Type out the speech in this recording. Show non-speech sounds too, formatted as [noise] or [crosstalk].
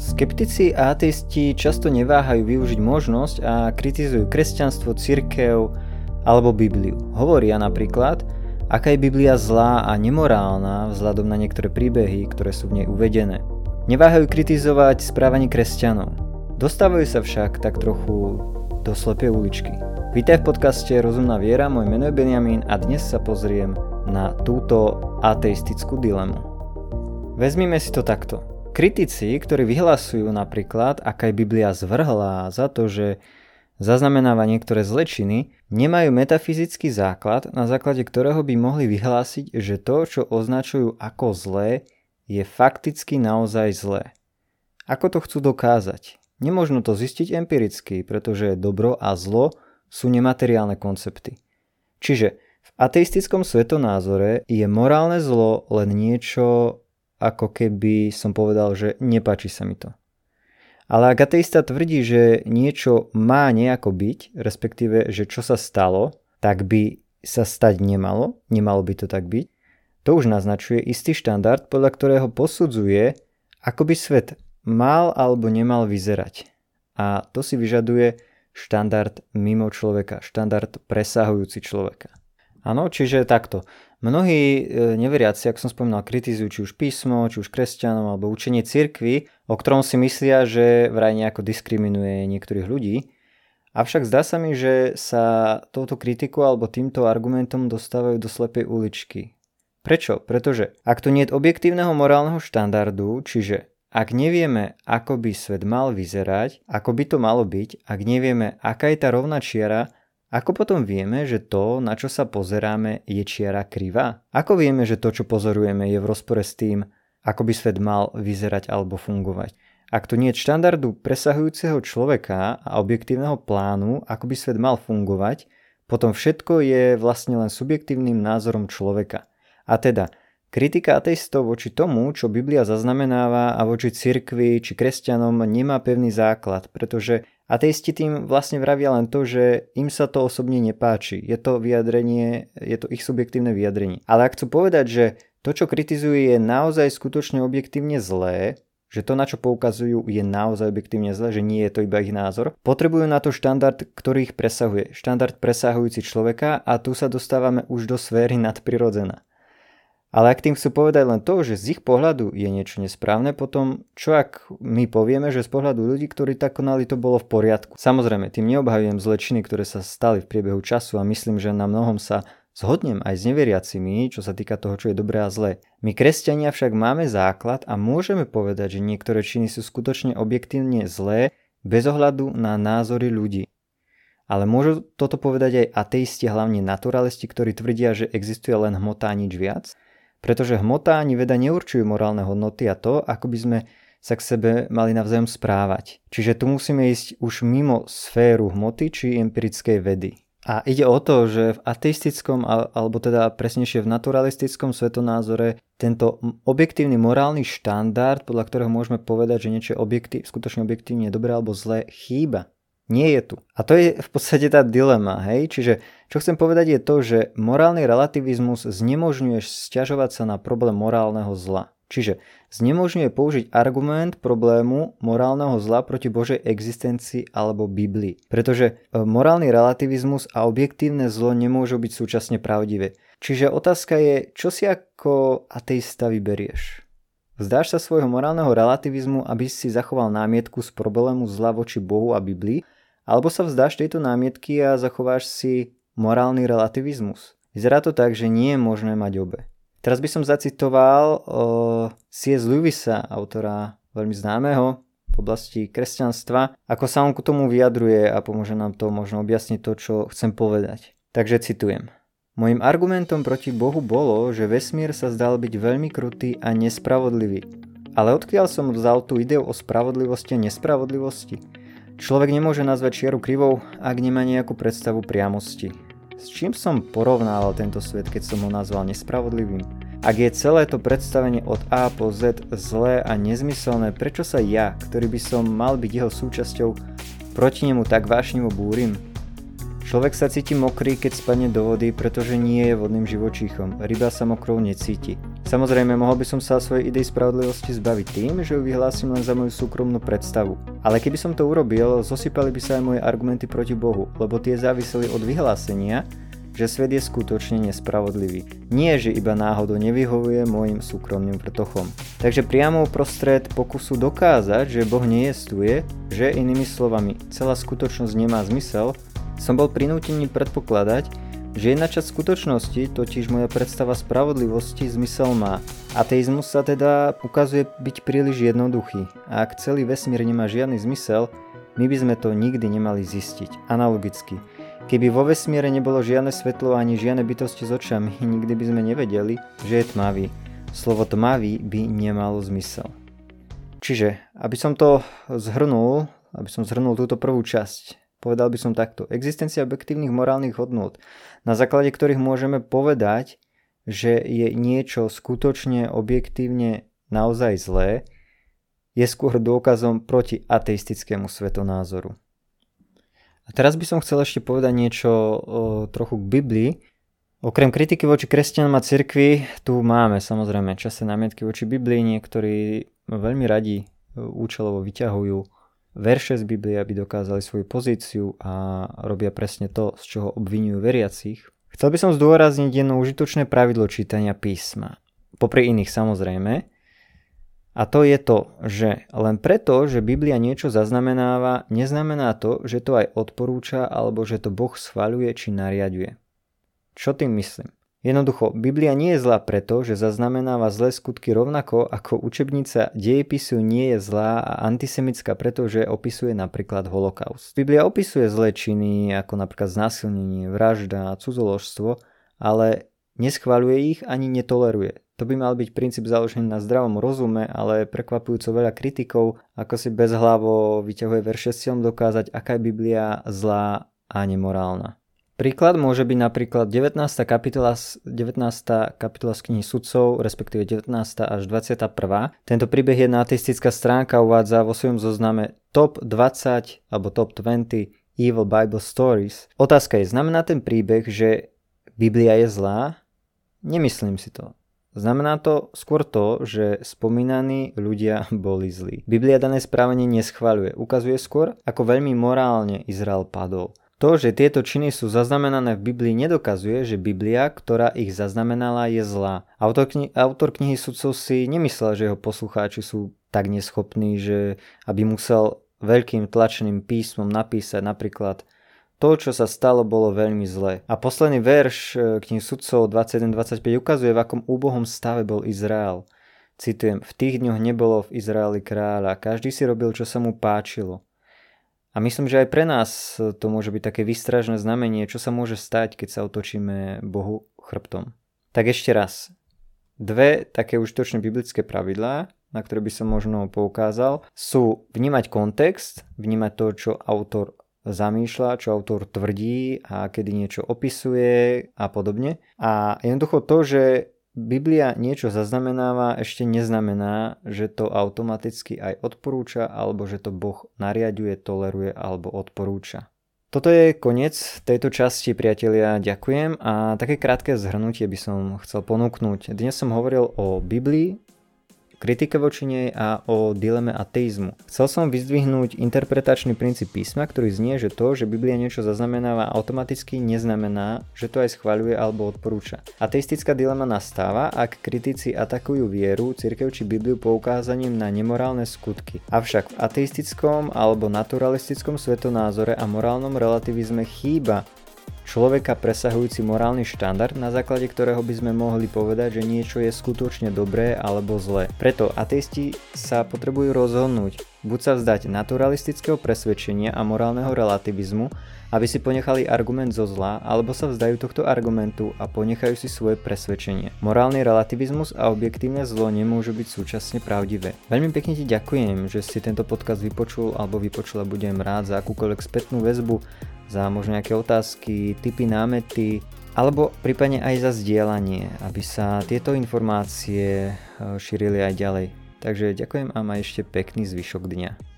Skeptici a ateisti často neváhajú využiť možnosť a kritizujú kresťanstvo, cirkev alebo Bibliu. Hovoria napríklad, aká je Biblia zlá a nemorálna vzhľadom na niektoré príbehy, ktoré sú v nej uvedené. Neváhajú kritizovať správanie kresťanov. Dostávajú sa však tak trochu do slepej uličky. Vítaj v podcaste Rozumná viera, môj meno je Benjamin a dnes sa pozriem na túto ateistickú dilemu. Vezmime si to takto. Kritici, ktorí vyhlasujú napríklad, aká je Biblia zvrhlá za to, že zaznamenáva niektoré zlečiny, nemajú metafyzický základ, na základe ktorého by mohli vyhlásiť, že to, čo označujú ako zlé, je fakticky naozaj zlé. Ako to chcú dokázať? Nemožno to zistiť empiricky, pretože dobro a zlo sú nemateriálne koncepty. Čiže v ateistickom svetonázore je morálne zlo len niečo ako keby som povedal, že nepáči sa mi to. Ale ak ateista tvrdí, že niečo má nejako byť, respektíve, že čo sa stalo, tak by sa stať nemalo, nemalo by to tak byť, to už naznačuje istý štandard, podľa ktorého posudzuje, ako by svet mal alebo nemal vyzerať. A to si vyžaduje štandard mimo človeka, štandard presahujúci človeka. Áno, čiže takto. Mnohí e, neveriaci, ako som spomínal, kritizujú či už písmo, či už kresťanov alebo učenie cirkvy, o ktorom si myslia, že vraj nejako diskriminuje niektorých ľudí. Avšak zdá sa mi, že sa touto kritikou alebo týmto argumentom dostávajú do slepej uličky. Prečo? Pretože ak tu nie je objektívneho morálneho štandardu, čiže ak nevieme, ako by svet mal vyzerať, ako by to malo byť, ak nevieme, aká je tá rovná čiara, ako potom vieme, že to, na čo sa pozeráme, je čiara krivá? Ako vieme, že to, čo pozorujeme, je v rozpore s tým, ako by svet mal vyzerať alebo fungovať? Ak tu nie je štandardu presahujúceho človeka a objektívneho plánu, ako by svet mal fungovať, potom všetko je vlastne len subjektívnym názorom človeka. A teda, kritika ateistov voči tomu, čo Biblia zaznamenáva a voči cirkvi či kresťanom nemá pevný základ, pretože Ateisti tým vlastne vravia len to, že im sa to osobne nepáči. Je to vyjadrenie, je to ich subjektívne vyjadrenie. Ale ak chcú povedať, že to, čo kritizujú, je naozaj skutočne objektívne zlé, že to, na čo poukazujú, je naozaj objektívne zlé, že nie je to iba ich názor. Potrebujú na to štandard, ktorý ich presahuje. Štandard presahujúci človeka a tu sa dostávame už do sféry nadprirodzená. Ale ak tým chcú povedať len to, že z ich pohľadu je niečo nesprávne, potom čo ak my povieme, že z pohľadu ľudí, ktorí tak konali, to bolo v poriadku. Samozrejme, tým neobhajujem zlečiny, ktoré sa stali v priebehu času a myslím, že na mnohom sa zhodnem aj s neveriacimi, čo sa týka toho, čo je dobré a zlé. My kresťania však máme základ a môžeme povedať, že niektoré činy sú skutočne objektívne zlé bez ohľadu na názory ľudí. Ale môžu toto povedať aj ateisti, hlavne naturalisti, ktorí tvrdia, že existuje len hmota a nič viac? Pretože hmota ani veda neurčujú morálne hodnoty a to, ako by sme sa k sebe mali navzájom správať. Čiže tu musíme ísť už mimo sféru hmoty či empirickej vedy. A ide o to, že v ateistickom, alebo teda presnejšie v naturalistickom svetonázore tento objektívny morálny štandard, podľa ktorého môžeme povedať, že niečo je objektív, skutočne objektívne dobré alebo zlé, chýba nie je tu. A to je v podstate tá dilema, hej? Čiže čo chcem povedať je to, že morálny relativizmus znemožňuje stiažovať sa na problém morálneho zla. Čiže znemožňuje použiť argument problému morálneho zla proti Božej existencii alebo Biblii. Pretože e, morálny relativizmus a objektívne zlo nemôžu byť súčasne pravdivé. Čiže otázka je, čo si ako ateista vyberieš? Vzdáš sa svojho morálneho relativizmu, aby si zachoval námietku z problému zla voči Bohu a Biblii, alebo sa vzdáš tejto námietky a zachováš si morálny relativizmus. Vyzerá to tak, že nie je možné mať obe. Teraz by som zacitoval uh, C.S. Lewisa, autora veľmi známeho v oblasti kresťanstva, ako sa on ku tomu vyjadruje a pomôže nám to možno objasniť to, čo chcem povedať. Takže citujem. Mojím argumentom proti Bohu bolo, že vesmír sa zdal byť veľmi krutý a nespravodlivý. Ale odkiaľ som vzal tú ideu o spravodlivosti a nespravodlivosti? Človek nemôže nazvať čiaru krivou, ak nemá nejakú predstavu priamosti. S čím som porovnával tento svet, keď som ho nazval nespravodlivým? Ak je celé to predstavenie od A po Z zlé a nezmyselné, prečo sa ja, ktorý by som mal byť jeho súčasťou, proti nemu tak vášnivo búrim? Človek sa cíti mokrý, keď spadne do vody, pretože nie je vodným živočíchom. Ryba sa mokrou necíti. Samozrejme, mohol by som sa svojej idei spravodlivosti zbaviť tým, že ju vyhlásim len za moju súkromnú predstavu. Ale keby som to urobil, zosypali by sa aj moje argumenty proti Bohu, lebo tie záviseli od vyhlásenia, že svet je skutočne nespravodlivý. Nie, že iba náhodou nevyhovuje môjim súkromným vrtochom. Takže priamo uprostred pokusu dokázať, že Boh nejestvuje, že inými slovami celá skutočnosť nemá zmysel, som bol prinútený predpokladať, že jedna časť skutočnosti, totiž moja predstava spravodlivosti, zmysel má. Ateizmus sa teda ukazuje byť príliš jednoduchý a ak celý vesmír nemá žiadny zmysel, my by sme to nikdy nemali zistiť. Analogicky, keby vo vesmíre nebolo žiadne svetlo ani žiadne bytosti s očami, [laughs] nikdy by sme nevedeli, že je tmavý. Slovo tmavý by nemalo zmysel. Čiže, aby som to zhrnul, aby som zhrnul túto prvú časť, Povedal by som takto. Existencia objektívnych morálnych hodnôt, na základe ktorých môžeme povedať, že je niečo skutočne objektívne naozaj zlé, je skôr dôkazom proti ateistickému svetonázoru. A teraz by som chcel ešte povedať niečo o, trochu k Biblii. Okrem kritiky voči kresťanom a cirkvi, tu máme samozrejme čase námietky voči Biblii, niektorí veľmi radi účelovo vyťahujú verše z Biblie, aby dokázali svoju pozíciu a robia presne to, z čoho obvinujú veriacich. Chcel by som zdôrazniť jedno užitočné pravidlo čítania písma. Popri iných samozrejme. A to je to, že len preto, že Biblia niečo zaznamenáva, neznamená to, že to aj odporúča alebo že to Boh schvaľuje či nariaduje. Čo tým myslím? Jednoducho, Biblia nie je zlá preto, že zaznamenáva zlé skutky rovnako ako učebnica dejepisu nie je zlá a antisemická preto, že opisuje napríklad holokaust. Biblia opisuje zlé činy ako napríklad znásilnenie, vražda a cudzoložstvo, ale neschváľuje ich ani netoleruje. To by mal byť princíp založený na zdravom rozume, ale prekvapujúco veľa kritikov, ako si bezhlavo vyťahuje verše s dokázať, aká je Biblia zlá a nemorálna. Príklad môže byť napríklad 19. kapitola, 19. kapitola z knihy sudcov, respektíve 19. až 21. Tento príbeh jedna ateistická stránka uvádza vo svojom zozname top 20 alebo top 20 Evil Bible Stories. Otázka je, znamená ten príbeh, že Biblia je zlá? Nemyslím si to. Znamená to skôr to, že spomínaní ľudia [laughs] boli zlí. Biblia dané správanie neschváľuje, ukazuje skôr, ako veľmi morálne Izrael padol. To, že tieto činy sú zaznamenané v Biblii, nedokazuje, že Biblia, ktorá ich zaznamenala, je zlá. Autor, kni- autor knihy sudcov si nemyslel, že jeho poslucháči sú tak neschopní, že aby musel veľkým tlačeným písmom napísať napríklad to, čo sa stalo, bolo veľmi zlé. A posledný verš e, knihy sudcov 21.25 ukazuje, v akom úbohom stave bol Izrael. Citujem, v tých dňoch nebolo v Izraeli kráľa, každý si robil, čo sa mu páčilo. A myslím, že aj pre nás to môže byť také výstražné znamenie, čo sa môže stať, keď sa otočíme Bohu chrbtom. Tak ešte raz. Dve také užitočné biblické pravidlá, na ktoré by som možno poukázal, sú vnímať kontext, vnímať to, čo autor zamýšľa, čo autor tvrdí a kedy niečo opisuje a podobne. A jednoducho to, že Biblia niečo zaznamenáva, ešte neznamená, že to automaticky aj odporúča, alebo že to Boh nariaduje, toleruje alebo odporúča. Toto je koniec tejto časti, priatelia, ďakujem a také krátke zhrnutie by som chcel ponúknuť. Dnes som hovoril o Biblii, kritike voči nej a o dileme ateizmu. Chcel som vyzdvihnúť interpretačný princíp písma, ktorý znie, že to, že Biblia niečo zaznamenáva automaticky neznamená, že to aj schvaľuje alebo odporúča. Ateistická dilema nastáva, ak kritici atakujú vieru, cirkev či Bibliu poukázaním na nemorálne skutky. Avšak v ateistickom alebo naturalistickom svetonázore a morálnom relativizme chýba človeka presahujúci morálny štandard, na základe ktorého by sme mohli povedať, že niečo je skutočne dobré alebo zlé. Preto ateisti sa potrebujú rozhodnúť, buď sa vzdať naturalistického presvedčenia a morálneho relativizmu, aby si ponechali argument zo zla, alebo sa vzdajú tohto argumentu a ponechajú si svoje presvedčenie. Morálny relativizmus a objektívne zlo nemôžu byť súčasne pravdivé. Veľmi pekne ti ďakujem, že si tento podcast vypočul alebo vypočula, budem rád za akúkoľvek spätnú väzbu za možno nejaké otázky, typy, námety, alebo prípadne aj za zdieľanie, aby sa tieto informácie e, šírili aj ďalej. Takže ďakujem a maj ešte pekný zvyšok dňa.